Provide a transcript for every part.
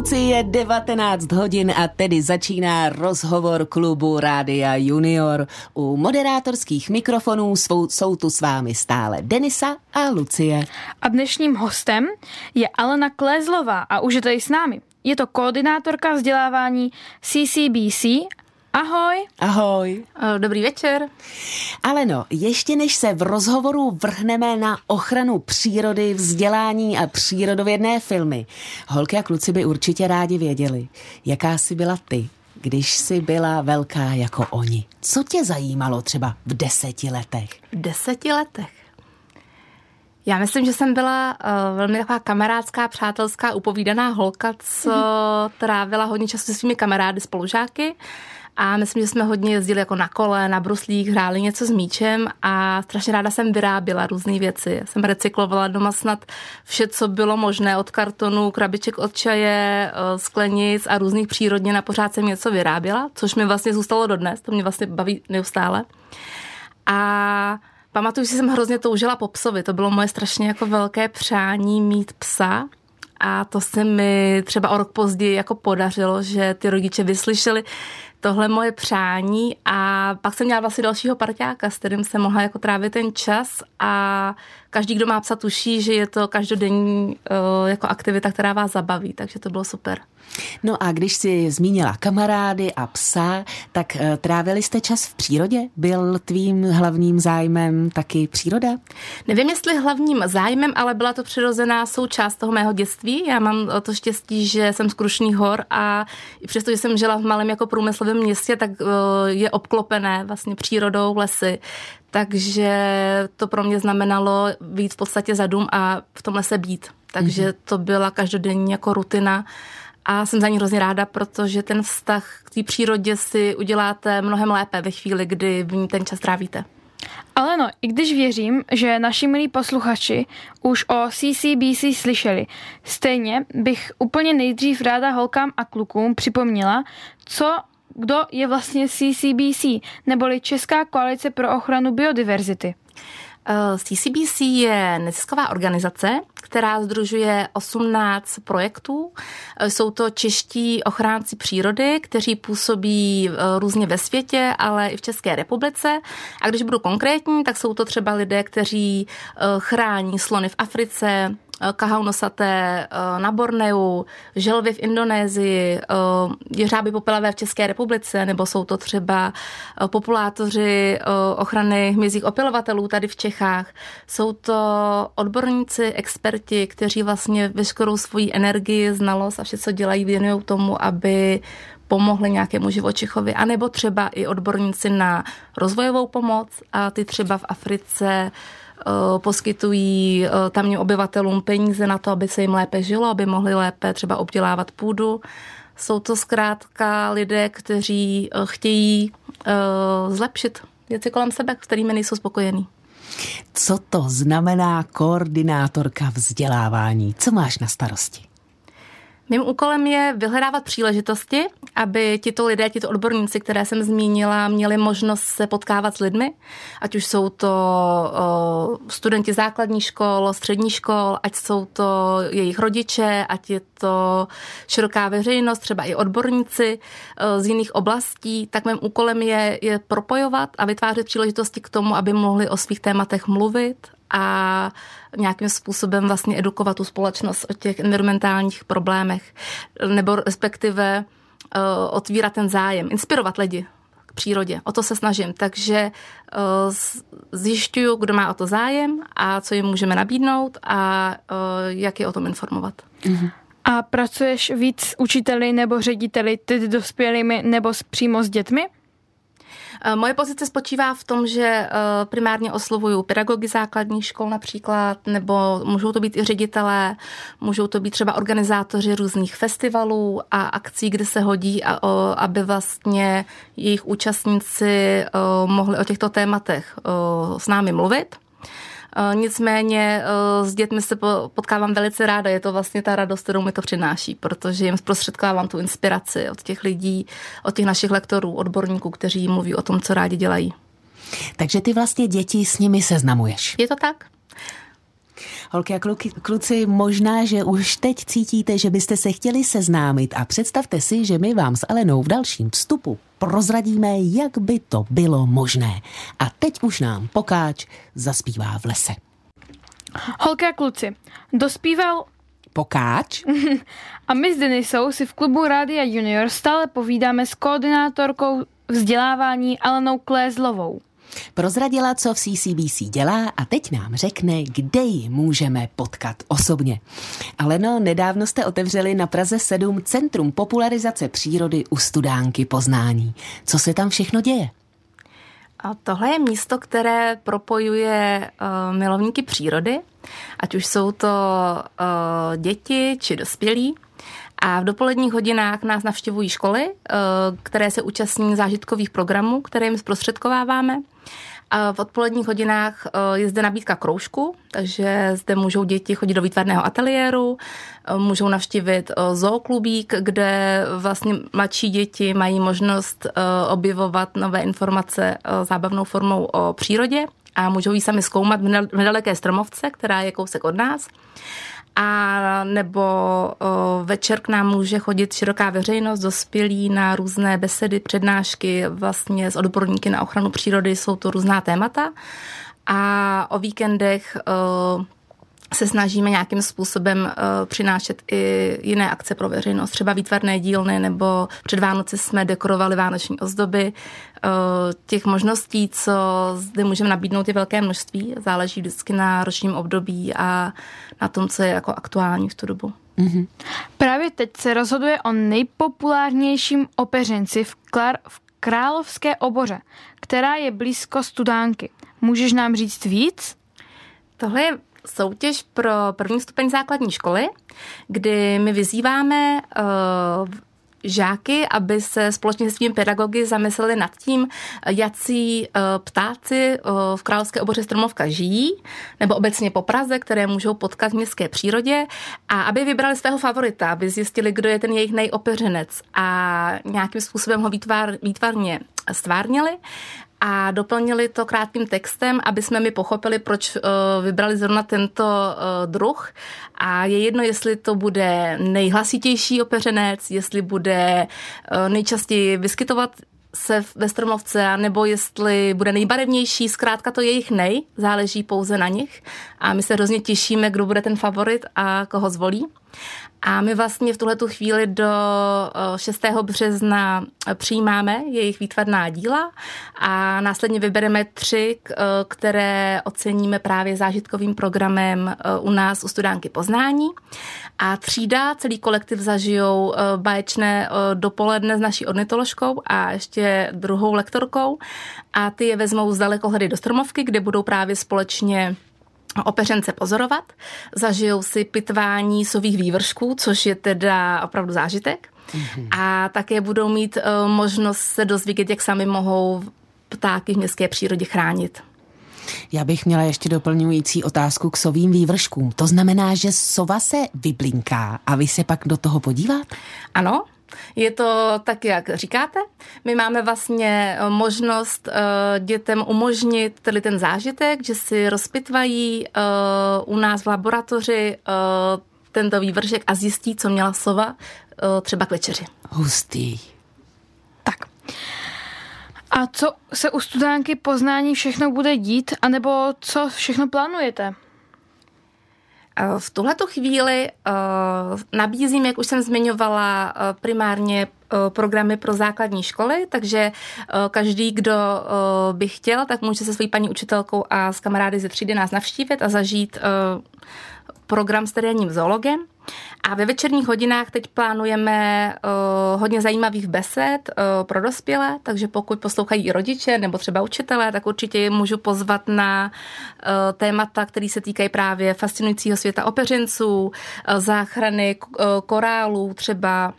kluci, je 19 hodin a tedy začíná rozhovor klubu Rádia Junior. U moderátorských mikrofonů jsou, jsou tu s vámi stále Denisa a Lucie. A dnešním hostem je Alena Klézlová a už je tady s námi. Je to koordinátorka vzdělávání CCBC Ahoj. Ahoj. Dobrý večer. Ale no, ještě než se v rozhovoru vrhneme na ochranu přírody, vzdělání a přírodovědné filmy, holky a kluci by určitě rádi věděli, jaká jsi byla ty, když jsi byla velká jako oni. Co tě zajímalo třeba v deseti letech? V deseti letech? Já myslím, že jsem byla uh, velmi taková kamarádská, přátelská, upovídaná holka, co trávila hodně času se svými kamarády, spolužáky. A myslím, že jsme hodně jezdili jako na kole, na bruslích, hráli něco s míčem a strašně ráda jsem vyráběla různé věci. Jsem recyklovala doma snad vše, co bylo možné, od kartonu, krabiček od čaje, eh, sklenic a různých přírodně na pořád jsem něco vyráběla, což mi vlastně zůstalo dodnes, to mě vlastně baví neustále. A pamatuju že jsem hrozně toužila po psovi, to bylo moje strašně jako velké přání mít psa, a to se mi třeba o rok později jako podařilo, že ty rodiče vyslyšeli, tohle moje přání a pak jsem měla vlastně dalšího parťáka, s kterým jsem mohla jako trávit ten čas a každý, kdo má psa, tuší, že je to každodenní uh, jako aktivita, která vás zabaví, takže to bylo super. No a když jsi zmínila kamarády a psa, tak uh, trávili jste čas v přírodě? Byl tvým hlavním zájmem taky příroda? Nevím, jestli hlavním zájmem, ale byla to přirozená součást toho mého dětství. Já mám to štěstí, že jsem z Krušných hor a i přesto, že jsem žila v malém jako průmyslovém městě, tak uh, je obklopené vlastně přírodou, lesy. Takže to pro mě znamenalo být v podstatě za dům a v tomhle se být. Takže mm-hmm. to byla každodenní jako rutina a jsem za ní hrozně ráda, protože ten vztah k té přírodě si uděláte mnohem lépe ve chvíli, kdy v ní ten čas trávíte. Ale no, i když věřím, že naši milí posluchači už o CCBC slyšeli, stejně bych úplně nejdřív ráda holkám a klukům připomněla, co kdo je vlastně CCBC, neboli Česká koalice pro ochranu biodiverzity. CCBC je nezisková organizace, která združuje 18 projektů. Jsou to čeští ochránci přírody, kteří působí eh, různě ve světě, ale i v České republice. A když budu konkrétní, tak jsou to třeba lidé, kteří eh, chrání slony v Africe, Eh, kahau nosaté eh, na Borneu, želvy v Indonésii, eh, jeřáby popelavé v České republice, nebo jsou to třeba populátoři ochrany hmyzích opilovatelů tady v Čechách. Jsou to odborníci, experti, kteří vlastně veškerou svoji energii, znalost a vše, co dělají, věnují tomu, aby pomohli nějakému živočichovi, anebo třeba i odborníci na rozvojovou pomoc a ty třeba v Africe Eh, poskytují eh, tamním obyvatelům peníze na to, aby se jim lépe žilo, aby mohli lépe třeba obdělávat půdu. Jsou to zkrátka lidé, kteří eh, chtějí zlepšit věci kolem sebe, kterými nejsou spokojení. Co to znamená koordinátorka vzdělávání? Co máš na starosti? Mým úkolem je vyhledávat příležitosti, aby tito lidé, tito odborníci, které jsem zmínila, měli možnost se potkávat s lidmi, ať už jsou to studenti základní škol, střední škol, ať jsou to jejich rodiče, ať je to široká veřejnost, třeba i odborníci z jiných oblastí, tak mým úkolem je, je propojovat a vytvářet příležitosti k tomu, aby mohli o svých tématech mluvit a nějakým způsobem vlastně edukovat tu společnost o těch environmentálních problémech, nebo respektive uh, otvírat ten zájem, inspirovat lidi k přírodě. O to se snažím. Takže uh, zjišťuju, kdo má o to zájem a co jim můžeme nabídnout a uh, jak je o tom informovat. Mm-hmm. A pracuješ víc s učiteli nebo řediteli, tedy dospělými nebo přímo s dětmi? Eh, moje pozice spočívá v tom, že eh, primárně oslovuju pedagogy základních škol například, nebo můžou to být i ředitelé, můžou to být třeba organizátoři různých festivalů a akcí, kde se hodí, aby vlastně jejich účastníci eh, mohli o těchto tématech s námi mluvit. Eh, nicméně eh, s dětmi se potkávám velice ráda, je to vlastně ta radost, kterou mi to přináší, protože jim zprostředkávám tu inspiraci od těch lidí, od těch našich lektorů, odborníků, kteří mluví o tom, co rádi dělají. Takže ty vlastně děti s nimi seznamuješ. Je to tak? Holky a kluky, kluci, možná, že už teď cítíte, že byste se chtěli seznámit a představte si, že my vám s Alenou v dalším vstupu prozradíme, jak by to bylo možné. A teď už nám pokáč zaspívá v lese. Holky a kluci, dospíval Pokáč? a my s Denisou si v klubu Rádia Junior stále povídáme s koordinátorkou vzdělávání Alenou Klézlovou. Prozradila, co v CCBC dělá a teď nám řekne, kde ji můžeme potkat osobně. Ale no, nedávno jste otevřeli na Praze 7 Centrum popularizace přírody u Studánky Poznání. Co se tam všechno děje? A tohle je místo, které propojuje uh, milovníky přírody, ať už jsou to uh, děti či dospělí. A v dopoledních hodinách nás navštěvují školy, uh, které se účastní zážitkových programů, které jim zprostředkováváme. A v odpoledních hodinách eh, je zde nabídka kroužku, takže zde můžou děti chodit do výtvarného ateliéru, eh, můžou navštívit eh, zooklubík, kde vlastně mladší děti mají možnost objevovat nové informace zábavnou formou o přírodě a můžou ji sami zkoumat v nedaleké stromovce, která je kousek od nás a nebo o, večer k nám může chodit široká veřejnost, dospělí na různé besedy, přednášky vlastně s odborníky na ochranu přírody, jsou to různá témata. A o víkendech o, se snažíme nějakým způsobem uh, přinášet i jiné akce pro veřejnost, třeba výtvarné dílny, nebo před Vánoci jsme dekorovali vánoční ozdoby. Uh, těch možností, co zde můžeme nabídnout, je velké množství. Záleží vždycky na ročním období a na tom, co je jako aktuální v tu dobu. Mm-hmm. Právě teď se rozhoduje o nejpopulárnějším opeřenci v, Klar- v Královské oboře, která je blízko Studánky. Můžeš nám říct víc? Tohle je soutěž pro první stupeň základní školy, kdy my vyzýváme uh, žáky, aby se společně s svými pedagogy zamysleli nad tím, jací uh, ptáci uh, v Královské oboře Stromovka žijí, nebo obecně po Praze, které můžou potkat v městské přírodě a aby vybrali svého favorita, aby zjistili, kdo je ten jejich nejopeřenec a nějakým způsobem ho výtvar, výtvarně stvárnili a doplnili to krátkým textem, aby jsme mi pochopili, proč uh, vybrali zrovna tento uh, druh. A je jedno, jestli to bude nejhlasitější opeřenec, jestli bude uh, nejčastěji vyskytovat se ve stromovce, nebo jestli bude nejbarevnější, zkrátka to jejich nej, záleží pouze na nich a my se hrozně těšíme, kdo bude ten favorit a koho zvolí. A my vlastně v tuhle chvíli do 6. března přijímáme jejich výtvarná díla a následně vybereme tři, které oceníme právě zážitkovým programem u nás u Studánky Poznání. A třída, celý kolektiv zažijou báječné dopoledne s naší ornitoložkou a ještě druhou lektorkou a ty je vezmou z dalekohledy do Stromovky, kde budou právě společně opeřence pozorovat, zažijou si pitvání sových vývršků, což je teda opravdu zážitek. Mm-hmm. A také budou mít uh, možnost se dozvědět, jak sami mohou ptáky v městské přírodě chránit. Já bych měla ještě doplňující otázku k sovým vývrškům. To znamená, že sova se vyblinká a vy se pak do toho podíváte? Ano, je to tak, jak říkáte. My máme vlastně eh, možnost uh, dětem umožnit tedy ten zážitek, že si rozpitvají uh, u nás v laboratoři tento vývržek a zjistí, co měla sova třeba k večeři. Hustý. Tak. A co se u studánky poznání všechno bude dít, anebo co všechno plánujete? V tuhleto chvíli eh, nabízím, jak už jsem zmiňovala, eh, primárně eh, programy pro základní školy, takže každý, kdo by chtěl, tak může se svojí paní učitelkou a s kamarády ze třídy nás navštívit a zažít program s terénním zoologem. A ve večerních hodinách teď plánujeme uh, hodně zajímavých besed uh, pro dospělé, takže pokud poslouchají rodiče nebo třeba učitelé, tak určitě je můžu pozvat na uh, témata, které se týkají právě fascinujícího světa opeřenců, uh, záchrany uh, korálů, třeba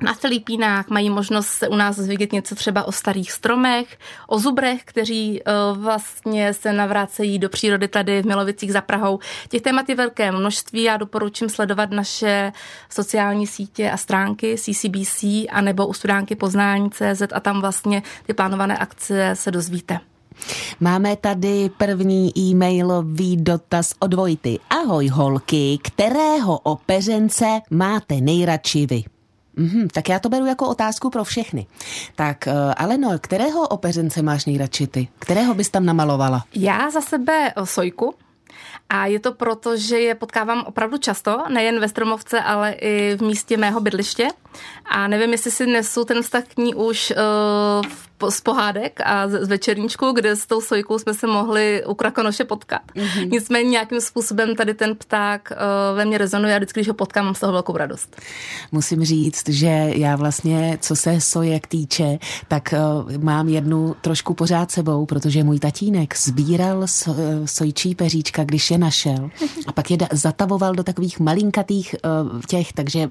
na Filipínách mají možnost se u nás zvědět něco třeba o starých stromech, o zubrech, kteří uh, vlastně se navrácejí do přírody tady v Milovicích za Prahou. Těch témat je velké množství. Já doporučím sledovat naše sociální sítě a stránky CCBC a nebo u studánky poznání.cz a tam vlastně ty plánované akce se dozvíte. Máme tady první e-mailový dotaz od Vojty. Ahoj holky, kterého opeřence máte nejradši vy? Mm-hmm, tak já to beru jako otázku pro všechny. Tak, uh, Aleno, kterého opeřence máš nejradši ty? Kterého bys tam namalovala? Já za sebe Sojku, a je to proto, že je potkávám opravdu často, nejen ve Stromovce, ale i v místě mého bydliště. A nevím, jestli si nesu ten vztah k ní už uh, z pohádek a z, z večerníčku, kde s tou sojkou jsme se mohli u Krakonoše potkat. Mm-hmm. Nicméně nějakým způsobem tady ten pták uh, ve mně rezonuje a vždycky, když ho potkám, mám z toho velkou radost. Musím říct, že já vlastně, co se sojek týče, tak uh, mám jednu trošku pořád sebou, protože můj tatínek sbíral so, uh, sojčí peříčka, když je našel a pak je da- zatavoval do takových malinkatých uh, těch, takže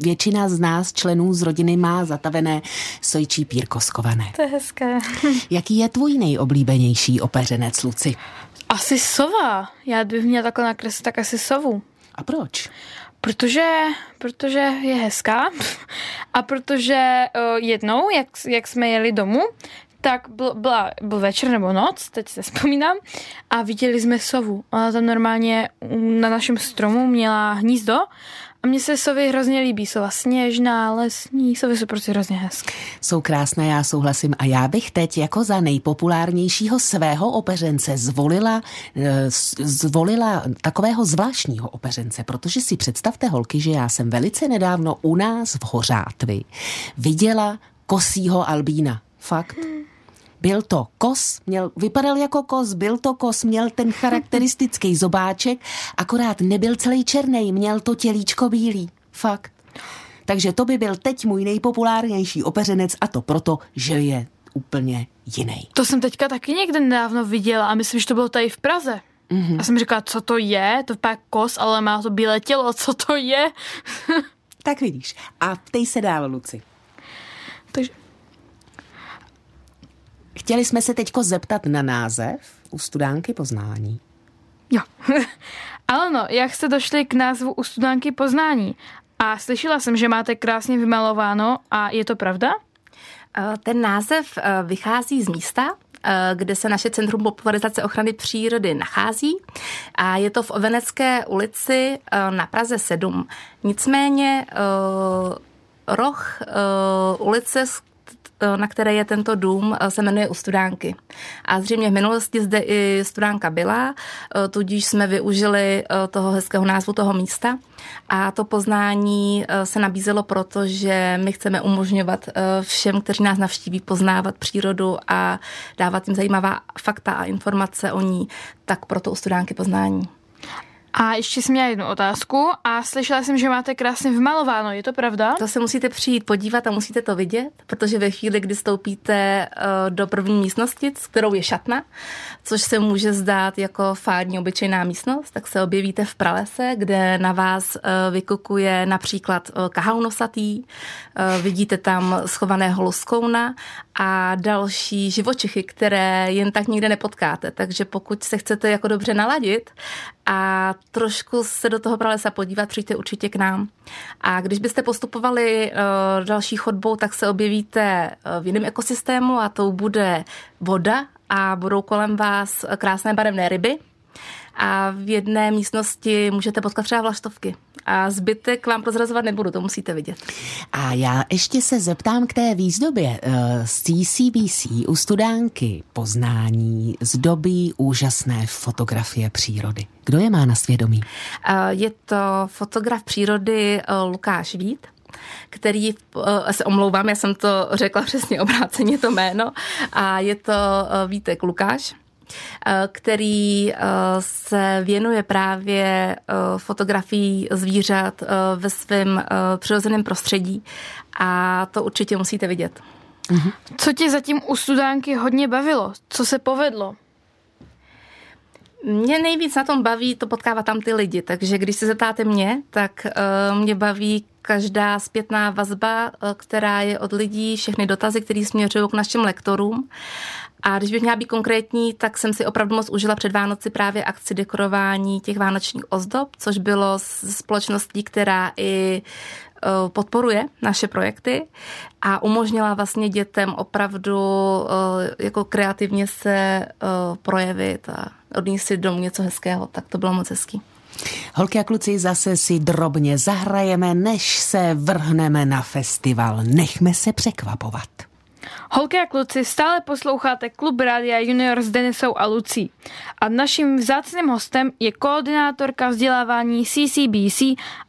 většina z nás, členů z rodiny, má zatavené sojčí pírko skované. To je hezké. Jaký je tvůj nejoblíbenější opeřenec, Luci? Asi sova. Já bych měla takhle nakreslit, tak asi sovu. A proč? Protože, protože je hezká a protože uh, jednou, jak, jak jsme jeli domů, tak byl, byla, byl večer nebo noc, teď se vzpomínám, a viděli jsme sovu. Ona tam normálně na našem stromu měla hnízdo a mně se sovy hrozně líbí. Sova sněžná, lesní, sovy jsou prostě hrozně hezké. Jsou krásné, já souhlasím. A já bych teď jako za nejpopulárnějšího svého opeřence zvolila, eh, zvolila takového zvláštního opeřence, protože si představte, holky, že já jsem velice nedávno u nás v Hořátvi viděla kosího albína. Fakt. Hmm. Byl to kos, měl, vypadal jako kos, byl to kos, měl ten charakteristický zobáček, akorát nebyl celý černý, měl to tělíčko bílý. Fakt. Takže to by byl teď můj nejpopulárnější opeřenec a to proto, že je úplně jiný. To jsem teďka taky někde nedávno viděla a myslím, že to bylo tady v Praze. Mm-hmm. A jsem říkala, co to je? To je kos, ale má to bílé tělo, co to je? tak vidíš. A ptej se dál, Luci. Takže Chtěli jsme se teďko zeptat na název u studánky poznání. Jo. Ale no, jak jste došli k názvu u studánky poznání? A slyšela jsem, že máte krásně vymalováno a je to pravda? Eh, ten název eh, vychází z místa, eh, kde se naše Centrum popularizace ochrany přírody nachází a je to v Ovenecké ulici na Praze 7. Nicméně roh ulice, Eh, na které je tento dům, eh, se jmenuje U studánky. A zřejmě v minulosti zde i studánka byla, eh, tudíž jsme využili toho hezkého názvu toho místa. A to poznání se nabízelo proto, že my chceme umožňovat všem, kteří nás navštíví, poznávat přírodu a dávat jim zajímavá fakta a informace o ní, tak proto u studánky poznání. A ještě jsem měla jednu otázku a slyšela jsem, že máte krásně vmalováno, je to pravda? To se musíte přijít podívat a musíte to vidět, protože ve chvíli, kdy stoupíte eh, do první místnosti, s kterou je šatna, což se může zdát jako fádní obyčejná místnost, tak se objevíte v pralese, kde na vás eh, vykukuje například eh, kahaunosatý, vidíte tam schovaného luskouna a další živočichy, které jen tak nikde nepotkáte. Takže pokud se chcete jako dobře naladit a trošku se do toho pralesa podívat, přijďte určitě k nám. A když byste postupovali uh, další chodbou, tak se objevíte uh, v jiném ekosystému a to bude voda a budou kolem vás krásné barevné ryby. A v jedné místnosti můžete potkat třeba vlaštovky. A zbytek vám prozrazovat nebudu, to musíte vidět. A já ještě se zeptám k té výzdobě. Z CCBC u studánky poznání zdobí úžasné fotografie přírody. Kdo je má na svědomí? Je to fotograf přírody eh, Lukáš Vít, který, eh, se omlouvám, já jsem to řekla přesně obráceně to jméno, a je to eh, Vítek Lukáš, který se věnuje právě fotografií zvířat ve svém přirozeném prostředí a to určitě musíte vidět. Mhm. Co tě zatím u studánky hodně bavilo? Co se povedlo? Mě nejvíc na tom baví to potkávat tam ty lidi, takže když se zeptáte mě, tak uh, mě baví každá zpětná vazba, uh, která je od lidí, všechny dotazy, které směřují k našim lektorům. A když bych měla být konkrétní, tak jsem si opravdu moc užila před Vánoci právě akci dekorování těch vánočních ozdob, což bylo společností, která i Eh, podporuje naše projekty a umožnila vlastně dětem opravdu eh, jako kreativně se eh, projevit a odníst si domů něco hezkého, tak to bylo moc hezký. Holky a kluci, zase si drobně zahrajeme, než se vrhneme na festival. Nechme se překvapovat. Holky a kluci, stále posloucháte Klub Rádia Junior s Denisou a Lucí. A naším vzácným hostem je koordinátorka vzdělávání CCBC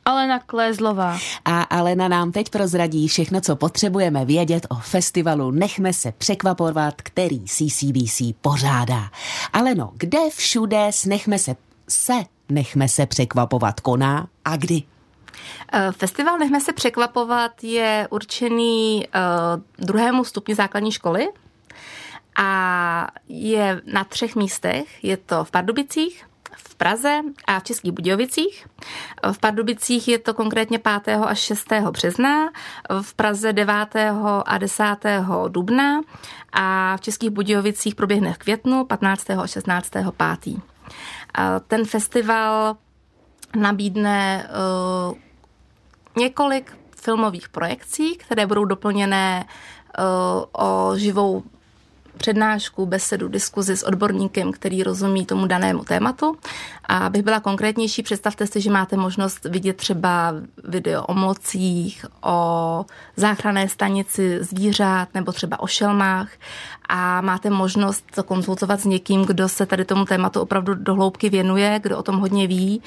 Alena Klézlová. A Alena nám teď prozradí všechno, co potřebujeme vědět o festivalu Nechme se překvapovat, který CCBC pořádá. Aleno, kde všude s Nechme se, se Nechme se překvapovat koná a kdy? Eh, festival Nechme se překvapovat je určený eh, druhému stupni základní školy a je na třech místech. Je to v Pardubicích, v Praze a v Českých Budějovicích. V Pardubicích je to konkrétně 5. až 6. března, v Praze 9. a 10. dubna a v Českých Budějovicích proběhne v květnu 15. a 16. 5. Ten festival nabídne několik filmových projekcí, které budou doplněné uh, o živou přednášku, besedu, diskuzi s odborníkem, který rozumí tomu danému tématu. A abych byla konkrétnější, představte si, že máte možnost vidět třeba video o mocích, o záchranné stanici zvířat nebo třeba o šelmách a máte možnost to konzultovat s někým, kdo se tady tomu tématu opravdu dohloubky věnuje, kdo o tom hodně ví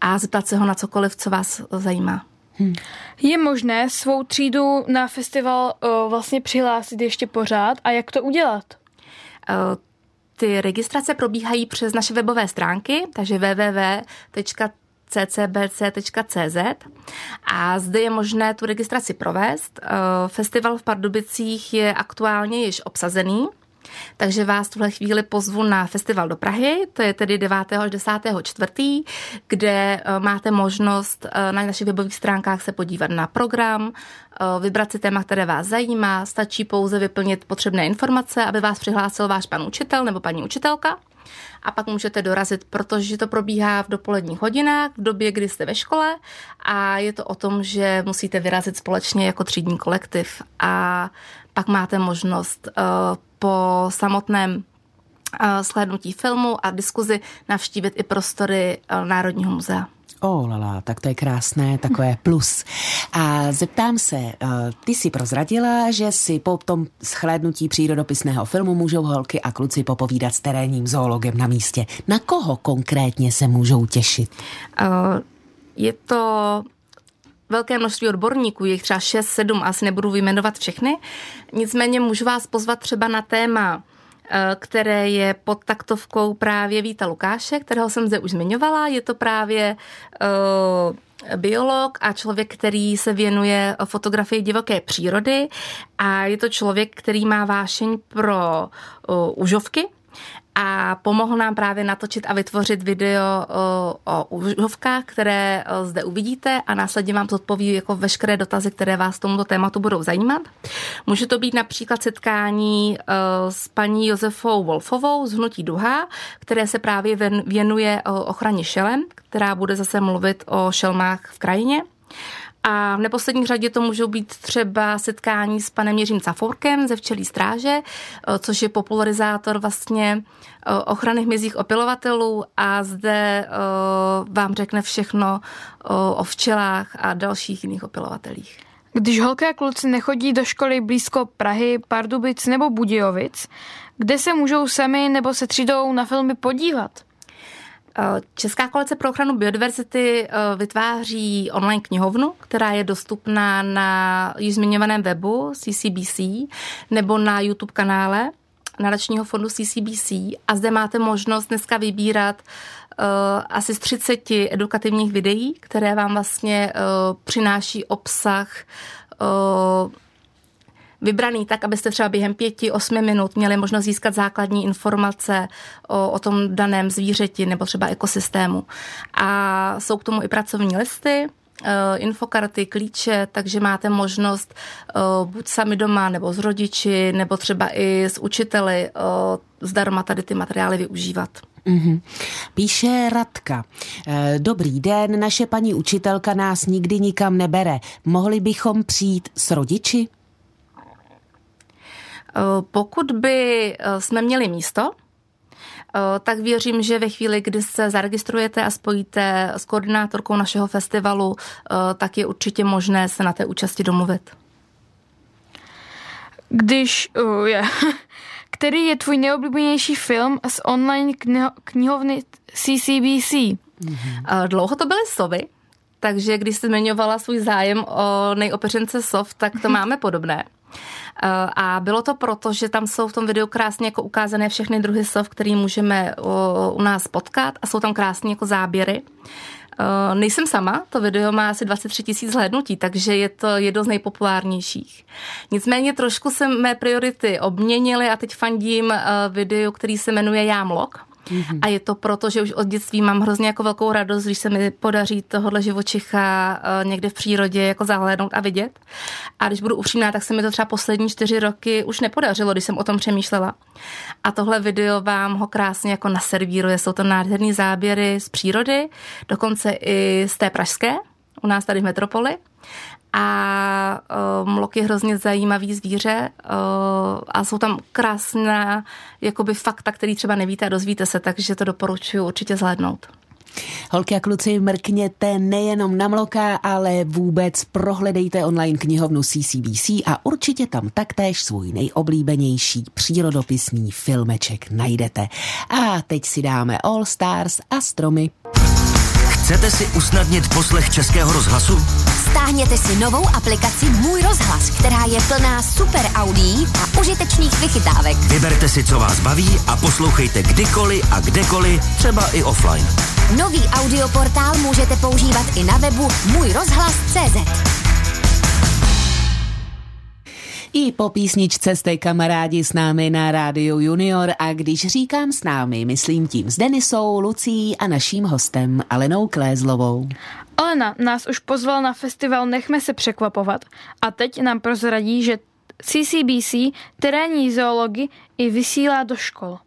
a zeptat se ho na cokoliv, co vás zajímá. Hmm. Je možné svou třídu na festival uh, vlastně přihlásit ještě pořád a jak to udělat? Uh, ty registrace probíhají přes naše webové stránky, takže www.ccbc.cz a zde je možné tu registraci provést. Festival v Pardubicích je aktuálně již obsazený, takže vás tuhle chvíli pozvu na festival do Prahy, to je tedy 9. až 10. čtvrtý, kde eh, máte možnost eh, na našich webových stránkách se podívat na program, eh, vybrat si téma, které vás zajímá, stačí pouze vyplnit potřebné informace, aby vás přihlásil váš pan učitel nebo paní učitelka a pak můžete dorazit, protože to probíhá v dopoledních hodinách, v době, kdy jste ve škole a je to o tom, že musíte vyrazit společně jako třídní kolektiv a pak máte možnost po samotném eh, shlédnutí filmu a diskuzi navštívit i prostory eh, Národního muzea. O, oh, lala, tak to je krásné, takové plus. A zeptám se, eh, ty si prozradila, že si po tom schlédnutí přírodopisného filmu můžou holky a kluci popovídat s terénním zoologem na místě. Na koho konkrétně se můžou těšit? Je to velké množství odborníků, jich třeba 6, 7, asi nebudu vyjmenovat všechny. Nicméně můžu vás pozvat třeba na téma eh, které je pod taktovkou právě Víta Lukáše, kterého jsem zde už zmiňovala. Je to právě uh, biolog a člověk, který se věnuje fotografii divoké přírody a je to člověk, který má vášeň pro uh, užovky, a pomohl nám právě natočit a vytvořit video o, o užovkách, které zde uvidíte a následně vám zodpoví jako veškeré dotazy, které vás tomuto tématu budou zajímat. Může to být například setkání s paní Josefou Wolfovou z Hnutí Duha, které se právě věnuje ochraně šelem, která bude zase mluvit o šelmách v krajině. A v neposlední řadě to můžou být třeba setkání s panem Jiřím Cafourkem ze Včelí stráže, eh, což je popularizátor vlastně eh, ochrany hmyzích opilovatelů a zde eh, vám řekne všechno o včelách a dalších jiných opilovatelích. Když holky a kluci nechodí do školy blízko Prahy, Pardubic nebo Budějovic, kde se můžou sami nebo se třídou na filmy podívat? Eh, Česká koalice pro ochranu biodiverzity eh, vytváří online knihovnu, která je dostupná na již zmiňovaném webu CCBC nebo na YouTube kanále nadačního fondu CCBC a zde máte možnost dneska vybírat uh, asi z 30 edukativních videí, které vám vlastně přináší obsah vybraný tak, abyste třeba během pěti, osmi minut měli možnost získat základní informace o, o tom daném zvířeti nebo třeba ekosystému. A jsou k tomu i pracovní listy, infokarty, klíče, takže máte možnost buď sami doma, nebo s rodiči, nebo třeba i s učiteli zdarma tady ty materiály využívat. Mm-hmm. Píše Radka. Eh, dobrý den, naše paní učitelka nás nikdy nikam nebere. Mohli bychom přijít s rodiči? Eh, pokud by eh, jsme měli místo, tak věřím, že ve chvíli, kdy se zaregistrujete a spojíte s koordinátorkou našeho festivalu, tak je určitě možné se na té účasti domluvit. Když uh, je, který je tvůj nejoblíbenější film z online knihovny CCBC? Mm-hmm. Dlouho to byly sovy, takže když jsi zmiňovala svůj zájem o nejopeřence sov, tak to máme podobné. A bylo to proto, že tam jsou v tom videu krásně jako ukázané všechny druhy sov, které můžeme u nás potkat a jsou tam krásně jako záběry. Uh, nejsem sama, to video má asi 23 tisíc hlédnutí, takže je to jedno z nejpopulárnějších. Nicméně trošku se mé priority obměnily a teď fandím uh, video, který se jmenuje Jámlok. Mm-hmm. A je to proto, že už od dětství mám hrozně jako velkou radost, když se mi podaří tohohle živočicha uh, někde v přírodě jako zahlédnout a vidět. A když budu upřímná, tak se mi to třeba poslední čtyři roky už nepodařilo, když jsem o tom přemýšlela. A tohle video vám ho krásně jako naservíruje. Jsou to nádherné záběry z přírody, dokonce i z té pražské, u nás tady v Metropoli a uh, mlok je hrozně zajímavý zvíře uh, a jsou tam krásná jakoby fakta, který třeba nevíte a dozvíte se, takže to doporučuji určitě zhlédnout. Holky a kluci, mrkněte nejenom na mloka, ale vůbec prohledejte online knihovnu CCBC a určitě tam taktéž svůj nejoblíbenější přírodopisný filmeček najdete. A teď si dáme All Stars a stromy. Chcete si usnadnit poslech Českého rozhlasu? Stáhněte si novou aplikaci Můj rozhlas, která je plná super audií a užitečných vychytávek. Vyberte si, co vás baví a poslouchejte kdykoliv a kdekoliv, třeba i offline. Nový audioportál můžete používat i na webu Můj rozhlas.cz. I po písničce jste kamarádi s námi na Rádiu Junior a když říkám s námi, myslím tím s Denisou, Lucí a naším hostem Alenou Klézlovou. Alena nás už pozval na festival Nechme se překvapovat a teď nám prozradí, že CCBC terénní zoology i vysílá do škol.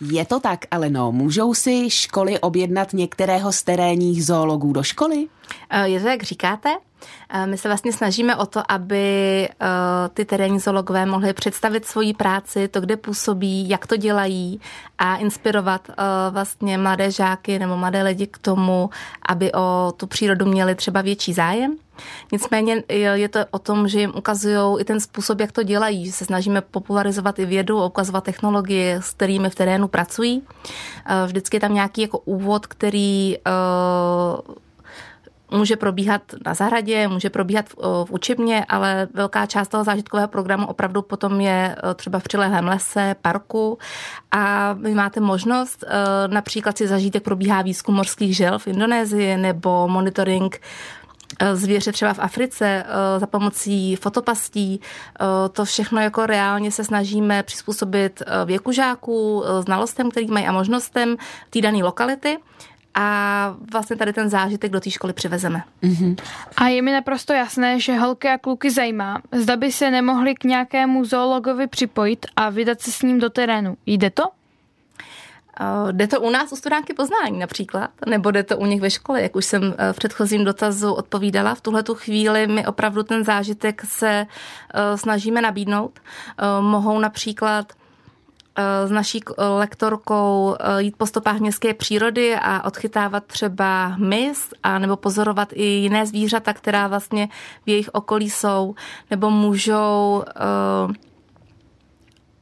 Je to tak, Aleno, můžou si školy objednat některého z terénních zoologů do školy? Eh, je to, jak říkáte. Eh, my se vlastně snažíme o to, aby eh, ty terénní zoologové mohli představit svoji práci, to, kde působí, jak to dělají a inspirovat vlastně mladé žáky nebo mladé lidi k tomu, aby o tu přírodu měli třeba větší zájem. Nicméně je to o tom, že jim ukazují i ten způsob, jak to dělají, že se snažíme popularizovat i vědu ukazovat technologie, s kterými v terénu pracují. Vždycky je tam nějaký jako úvod, který může probíhat na zahradě, může probíhat v, v učebně, ale velká část toho zážitkového programu opravdu potom je e, třeba v přilehlém lese, parku a vy máte možnost e, například si zažít, jak probíhá výzkum morských žel v Indonésii nebo monitoring e, zvěře třeba v Africe za pomocí fotopastí. To všechno jako reálně se snažíme přizpůsobit věku žáků, znalostem, který mají a možnostem té dané lokality a vlastně tady ten zážitek do té školy přivezeme. Mm-hmm. A je mi naprosto jasné, že holky a kluky zajímá, zda by se nemohli k nějakému zoologovi připojit a vydat se s ním do terénu. Jde to? Uh, jde to u nás u studánky poznání například, nebo jde to u nich ve škole, jak už jsem uh, v předchozím dotazu odpovídala. V tuhle tu chvíli my opravdu ten zážitek se uh, snažíme nabídnout. Mohou například s naší lektorkou eh, jít po stopách městské přírody a odchytávat třeba hmyz a nebo pozorovat i jiné zvířata, která vlastně v jejich okolí jsou, nebo můžou uh,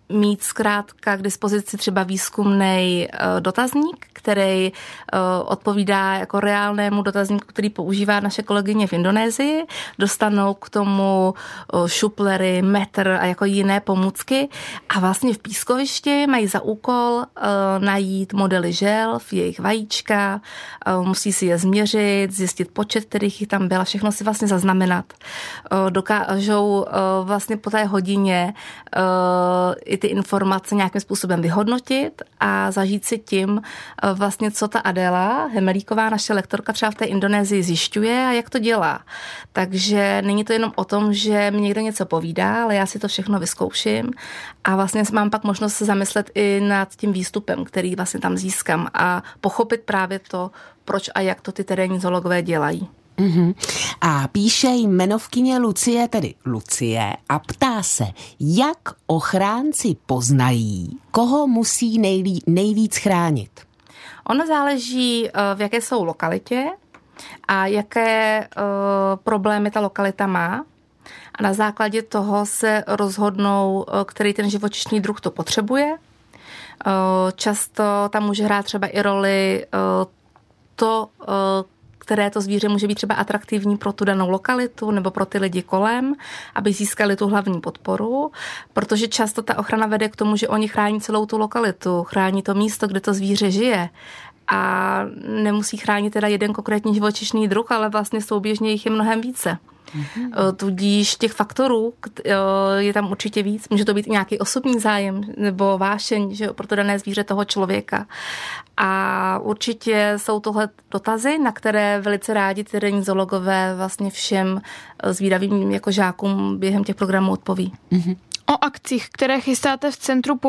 mít zkrátka k dispozici třeba výzkumný eh, dotazník, který eh, odpovídá jako reálnému dotazníku, který používá naše kolegyně v Indonésii. Dostanou k tomu eh, šuplery, metr a jako jiné pomůcky a vlastně v pískovišti mají za úkol najít modely žel, v jejich vajíčka, musí si je změřit, zjistit počet, kterých jich tam byla, všechno si vlastně zaznamenat. Dokážou vlastně po té hodině i ty informace nějakým způsobem vyhodnotit a zažít si tím eh, vlastně, co ta Adela Hemelíková, naše lektorka třeba v té Indonésii zjišťuje a jak to dělá. Takže není to jenom o tom, že mi někdo něco povídá, ale já si to všechno vyzkouším a vlastně mám pak možnost se zamyslet i nad tím výstupem, který vlastně tam získám a pochopit právě to, proč a jak to ty terénní zoologové dělají. Mm-hmm. A píše jmenovkyně Lucie, tedy Lucie, a ptá se, jak ochránci poznají, koho musí nejlí, nejvíc chránit. Ono záleží, eh, v jaké jsou lokalitě a jaké uh, problémy ta lokalita má. A na základě toho se rozhodnou, eh, který ten živočišný druh to potřebuje. Často tam může hrát třeba i roli to, které to zvíře může být třeba atraktivní pro tu danou lokalitu nebo pro ty lidi kolem, aby získali tu hlavní podporu, protože často ta ochrana vede k tomu, že oni chrání celou tu lokalitu, chrání to místo, kde to zvíře žije a nemusí chránit teda jeden konkrétní živočišný druh, ale vlastně souběžně jich je mnohem více. Mm-hmm. Tudíž těch faktorů eh, je tam určitě víc. Může to být nějaký osobní zájem nebo vášeň že, pro to dané zvíře toho člověka. A určitě jsou tohle dotazy, na které velice rádi terénní zoologové vlastně všem eh, zvídavým jako žákům během těch programů odpoví. Mm-hmm. O akcích, které chystáte v Centru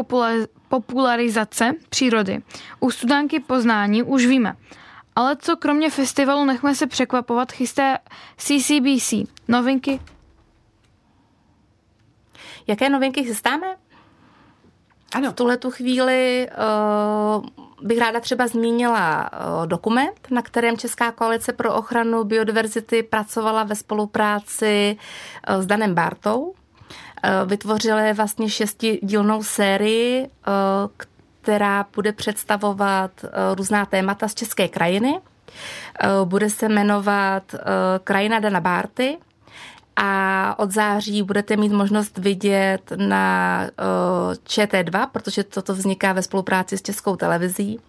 popularizace přírody u studánky poznání už víme. Ale co kromě festivalu Nechme se překvapovat chystá CCBC? Novinky? Jaké novinky chystáme? Ano. V tuhle tu chvíli uh, bych ráda třeba zmínila uh, dokument, na kterém Česká koalice pro ochranu biodiverzity pracovala ve spolupráci uh, s Danem Bartou. Uh, vytvořili vlastně šestidílnou sérii, uh, která bude představovat eh, různá témata z české krajiny. Eh, bude se jmenovat eh, Krajina Dana Bárty a od září budete mít možnost vidět na ČT2, protože toto vzniká ve spolupráci s Českou televizí.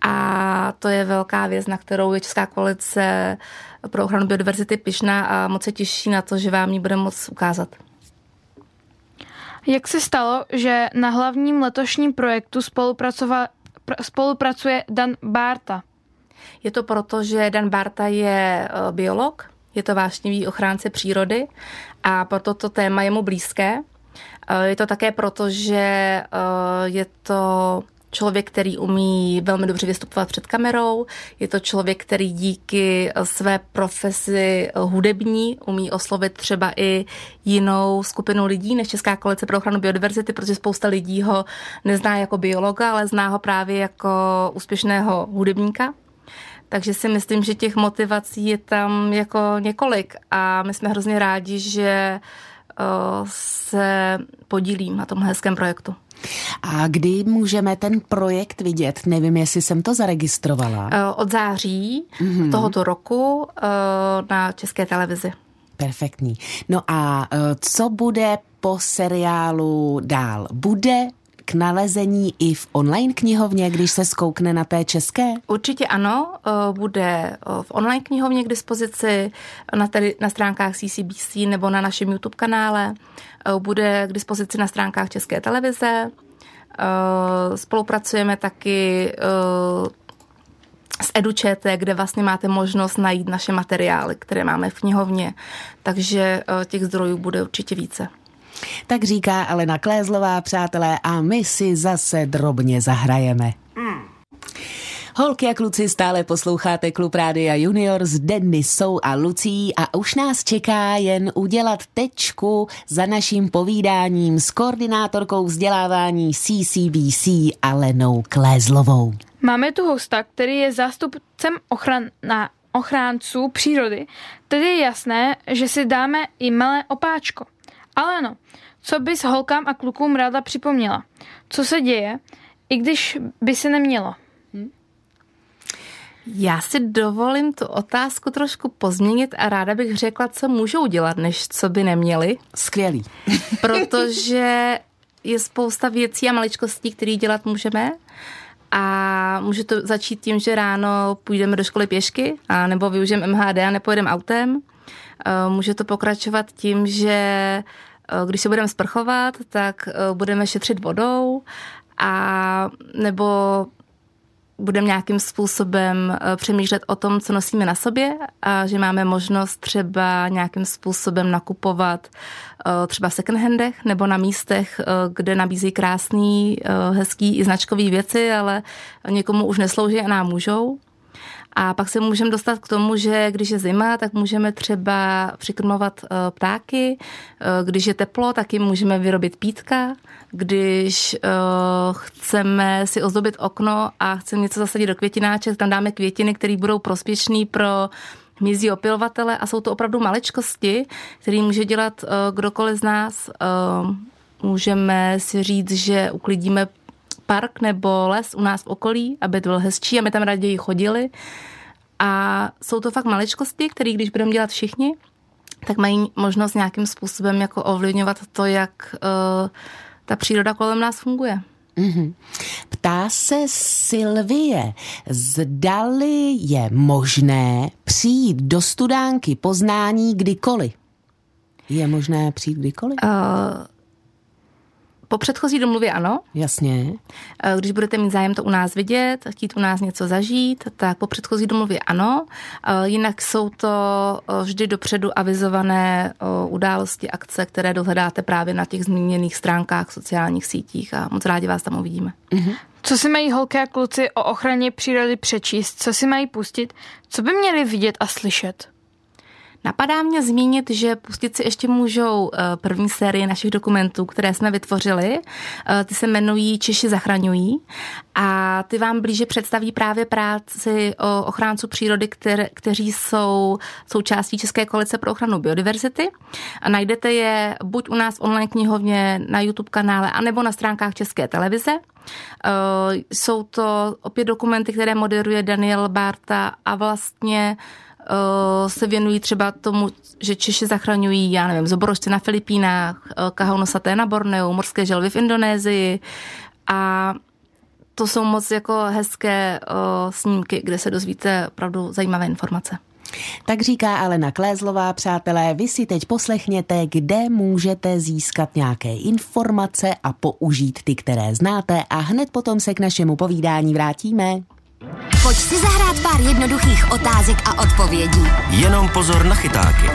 A to je velká věc, na kterou je Česká koalice pro ochranu biodiverzity pišná a moc se těší na to, že vám ji bude moc ukázat. Jak se stalo, že na hlavním letošním projektu spolupracuje Dan Barta? Je to proto, že Dan Barta je eh, biolog, je to vášnivý ochránce přírody a proto to téma je mu blízké. Eh, je to také proto, že eh, je to člověk, který umí velmi dobře vystupovat před kamerou, je to člověk, který díky své profesi hudební umí oslovit třeba i jinou skupinu lidí než Česká koalice pro ochranu biodiverzity, protože spousta lidí ho nezná jako biologa, ale zná ho právě jako úspěšného hudebníka. Takže si myslím, že těch motivací je tam jako několik a my jsme hrozně rádi, že eh, se podílím na tom hezkém projektu. A kdy můžeme ten projekt vidět? Nevím, jestli jsem to zaregistrovala. Eh, od září mm-hmm. tohoto roku eh, na České televizi. Perfektní. No a eh, co bude po seriálu dál? Bude k nalezení i v online knihovně, když se zkoukne na té české? Určitě ano, bude v online knihovně k dispozici na, tedy, na stránkách CCBC nebo na našem YouTube kanále. Bude k dispozici na stránkách České televize. Spolupracujeme taky s EduČete, kde vlastně máte možnost najít naše materiály, které máme v knihovně. Takže těch zdrojů bude určitě více. Tak říká Alena Klézlová, přátelé, a my si zase drobně zahrajeme. Hmm. Holky a kluci stále posloucháte Klub Rádia Junior s Denisou a Lucí a už nás čeká jen udělat tečku za naším povídáním s koordinátorkou vzdělávání CCBC Alenou Klézlovou. Máme tu hosta, který je zástupcem ochran na ochránců přírody, tedy je jasné, že si dáme i malé opáčko. Ale no, co bys holkám a klukům ráda připomněla? Co se děje, i když by se nemělo? Já si dovolím tu otázku trošku pozměnit a ráda bych řekla, co můžou dělat, než co by neměli. Skvělý. Protože je spousta věcí a maličkostí, které dělat můžeme. A může to začít tím, že ráno půjdeme do školy pěšky, a nebo využijeme MHD a nepojedeme autem. Může to pokračovat tím, že když se budeme sprchovat, tak budeme šetřit vodou a nebo budeme nějakým způsobem eh, přemýšlet o tom, co nosíme na sobě a že máme možnost třeba nějakým způsobem nakupovat eh, třeba v second handech nebo na místech, eh, kde nabízí krásný, hezký i značkový věci, ale někomu už neslouží a nám můžou. A pak se můžeme dostat k tomu, že když je zima, tak můžeme třeba přikrmovat ptáky, když je teplo, tak jim můžeme vyrobit pítka, když uh, chceme si ozdobit okno a chceme něco zasadit do květináče, tam dáme květiny, které budou prospěšné pro hmyzí opilovatele a jsou to opravdu malečkosti, které může dělat kdokoliv z nás. Můžeme si říct, že uklidíme park nebo les u nás v okolí, aby to byl hezčí a my tam raději chodili. A jsou to fakt malečkosti, které když budeme dělat všichni, tak mají možnost nějakým způsobem jako ovlivňovat to, jak uh, ta příroda kolem nás funguje. Mm-hmm. Ptá se Silvie, zdali je možné přijít do studánky poznání kdykoliv. Je možné přijít kdykoliv? Uh, po předchozí domluvě ano. Jasně. Eh, když budete mít zájem to u nás vidět, chtít u nás něco zažít, tak po předchozí domluvě ano. Eh, jinak jsou to eh, vždy dopředu avizované události, akce, které dohledáte právě na těch zmíněných stránkách, sociálních sítích a moc rádi vás tam uvidíme. Mm-hmm. Co si mají holky a kluci o ochraně přírody přečíst? Co si mají pustit? Co by měli vidět a slyšet? Napadá mě zmínit, že pustit si ještě můžou eh, první série našich dokumentů, které jsme vytvořili. Eh, ty se jmenují Češi zachraňují a ty vám blíže představí právě práci o ochránců přírody, které, kteří jsou součástí České koalice pro ochranu biodiverzity. A najdete je buď u nás online knihovně, na YouTube kanále, anebo na stránkách České televize. Eh, jsou to opět dokumenty, které moderuje Daniel Barta a vlastně se věnují třeba tomu, že Češi zachraňují, já nevím, zoborožce na Filipínách, eh, kahaunosaté na Borneu, morské želvy v Indonésii a to jsou moc jako hezké uh, snímky, kde se dozvíte opravdu zajímavé informace. Tak říká Alena Klézlová, přátelé, vy si teď poslechněte, kde můžete získat nějaké informace a použít ty, které znáte a hned potom se k našemu povídání vrátíme. Pojď si zahrát pár jednoduchých otázek a odpovědí. Jenom pozor na chytáky.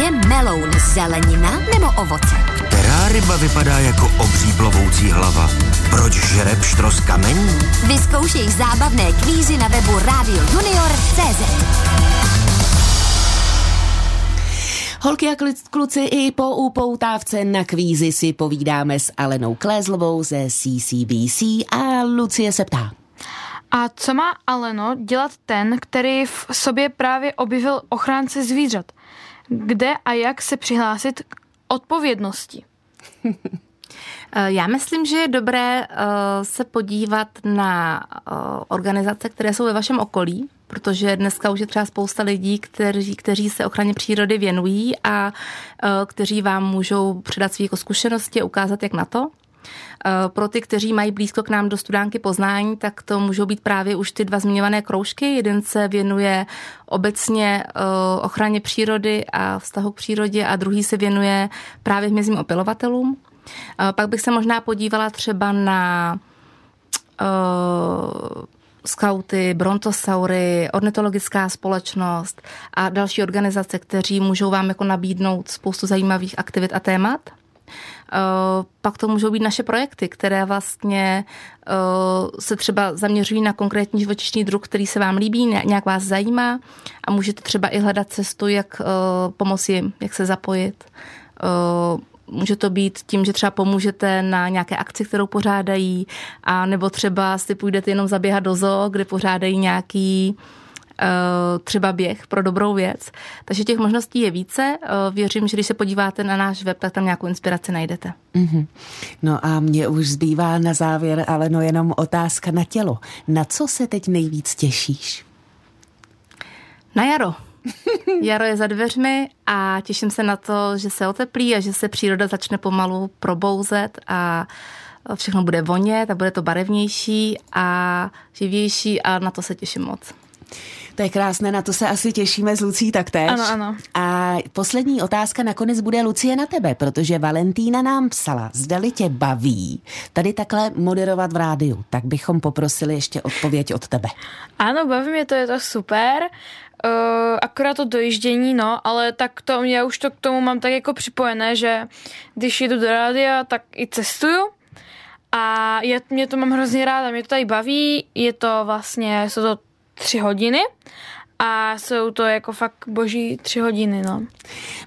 Je meloun zelenina nebo ovoce? Která ryba vypadá jako obří plovoucí hlava? Proč žere pštros kamení? Vyzkoušej zábavné kvízy na webu Radio Junior CZ. Holky a kluci i po upoutávce na kvízi si povídáme s Alenou Klézlovou ze CCBC a Lucie se ptá. A co má Aleno dělat ten, který v sobě právě objevil ochránce zvířat? Kde a jak se přihlásit k odpovědnosti? Eh, já myslím, že je dobré eh, se podívat na eh, organizace, které jsou ve vašem okolí, protože dneska už je třeba spousta lidí, kteří, kteří se ochraně přírody věnují a kteří vám můžou předat své jako zkušenosti a ukázat, jak na to. Eh, pro ty, kteří mají blízko k nám do studánky poznání, tak to můžou být právě už ty dva zmiňované kroužky. Jeden se věnuje obecně eh, ochraně přírody a vztahu k přírodě a druhý se věnuje právě hmyzím opilovatelům. Eh, pak bych se možná podívala třeba na skauty, brontosaury, ornitologická společnost a další organizace, kteří můžou vám jako nabídnout spoustu zajímavých aktivit a témat. Eh, pak to můžou být naše projekty, které vlastně eh, se třeba zaměřují na konkrétní živočišný druh, který se vám líbí, nějak vás zajímá a můžete třeba i hledat cestu, jak eh, pomoci jim, jak se zapojit. Může to být tím, že třeba pomůžete na nějaké akci, kterou pořádají, a nebo třeba si půjdete jenom zaběhat do zoo, kde pořádají nějaký uh, třeba běh pro dobrou věc. Takže těch možností je více. Eh, věřím, že když se podíváte na náš web, tak tam nějakou inspiraci najdete. Mm-hmm. No a mě už zbývá na závěr, ale no jenom otázka na tělo. Na co se teď nejvíc těšíš? Na jaro. Jaro je za dveřmi a těším se na to, že se oteplí a že se příroda začne pomalu probouzet a všechno bude vonět a bude to barevnější a živější a na to se těším moc. To je krásné, na to se asi těšíme s Lucí taktéž. Ano, ano. A poslední otázka nakonec bude Lucie na tebe, protože Valentína nám psala, zdali tě baví tady takhle moderovat v rádiu. Tak bychom poprosili ještě odpověď od tebe. Ano, baví mě to, je to super. Uh, akorát to dojíždění, no, ale tak to, já už to k tomu mám tak jako připojené, že když jdu do rádia, tak i cestuju a je, mě to mám hrozně ráda, mě to tady baví, je to vlastně, jsou to tři hodiny a jsou to jako fakt boží tři hodiny, no.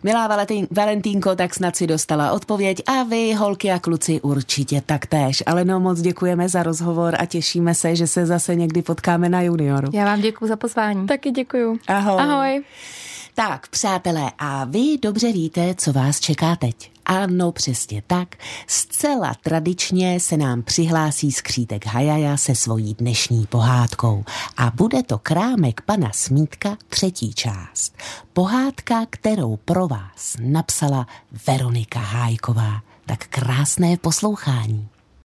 Milá Valentín, Valentínko, tak snad si dostala odpověď a vy, holky a kluci, určitě taktéž. Ale no, moc děkujeme za rozhovor a těšíme se, že se zase někdy potkáme na junioru. Já vám děkuji za pozvání. Taky děkuju. Ahoj. Ahoj. Tak, přátelé, a vy dobře víte, co vás čeká teď. Ano, přesně tak. Zcela tradičně se nám přihlásí skřítek Hajaja se svojí dnešní pohádkou. A bude to krámek pana Smítka třetí část. Pohádka, kterou pro vás napsala Veronika Hájková. Tak krásné poslouchání.